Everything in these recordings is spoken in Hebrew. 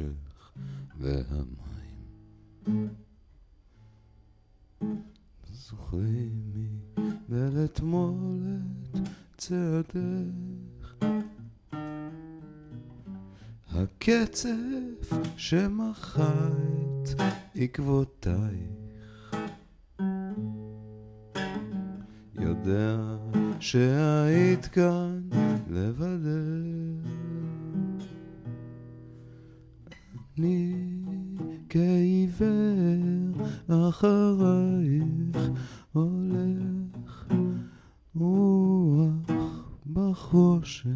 החושך והמים. זוכרים מדלת מולת צעדך? הקצף שמחה את עקבותייך. יודע שהיית כאן לבדך אני כעיוור אחרייך הולך. רוח בחושך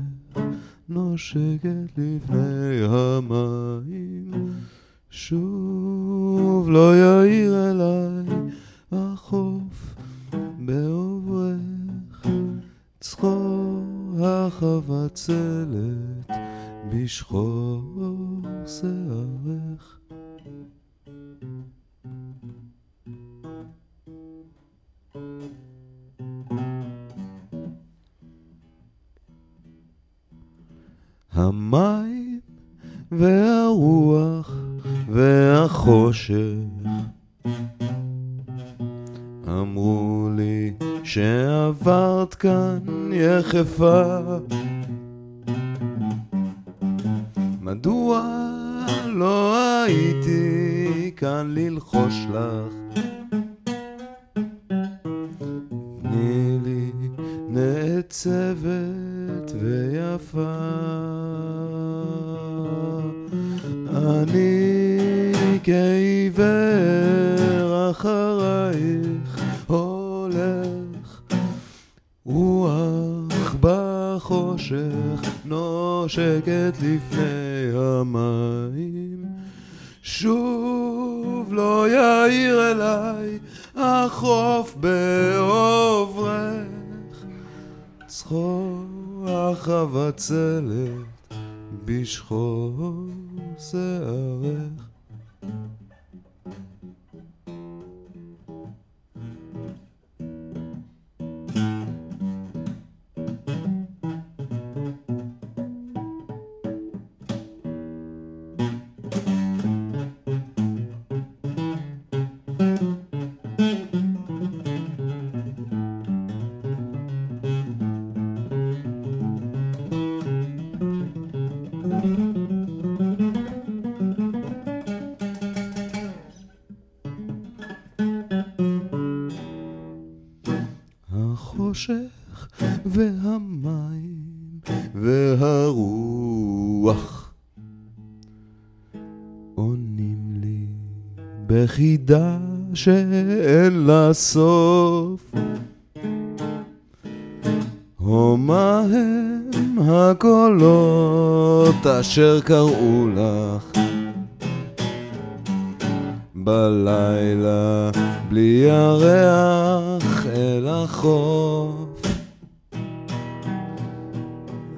נושקת לפני המים. שוב לא יאיר אליי החוף בעוברך צחור החבצלת בשחור שערך. המים והרוח והחושך אמרו לי שעברת כאן יחפה מדוע לא הייתי כאן ללחוש לך? תני לי נעצבת ויפה אני כעיוור אחרייך בחושך נושקת לפני המים. שוב לא יאיר אליי החוף בעוברך. צחור החבצלת בשחור שערך החושך והמים והרוח עונים לי בחידה שאין לה סוף. ומה הם הקולות אשר קראו לך בלילה בלי ירח אל החוף.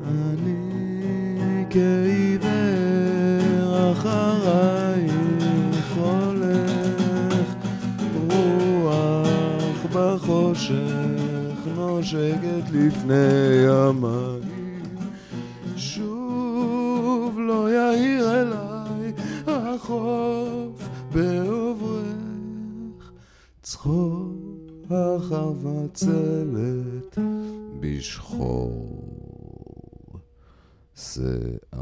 אני כעיוור אחרייך הולך רוח בחושך נושקת לפני המים שוב לא יאיר אליי החוף צחור החבצלת בשחור שערך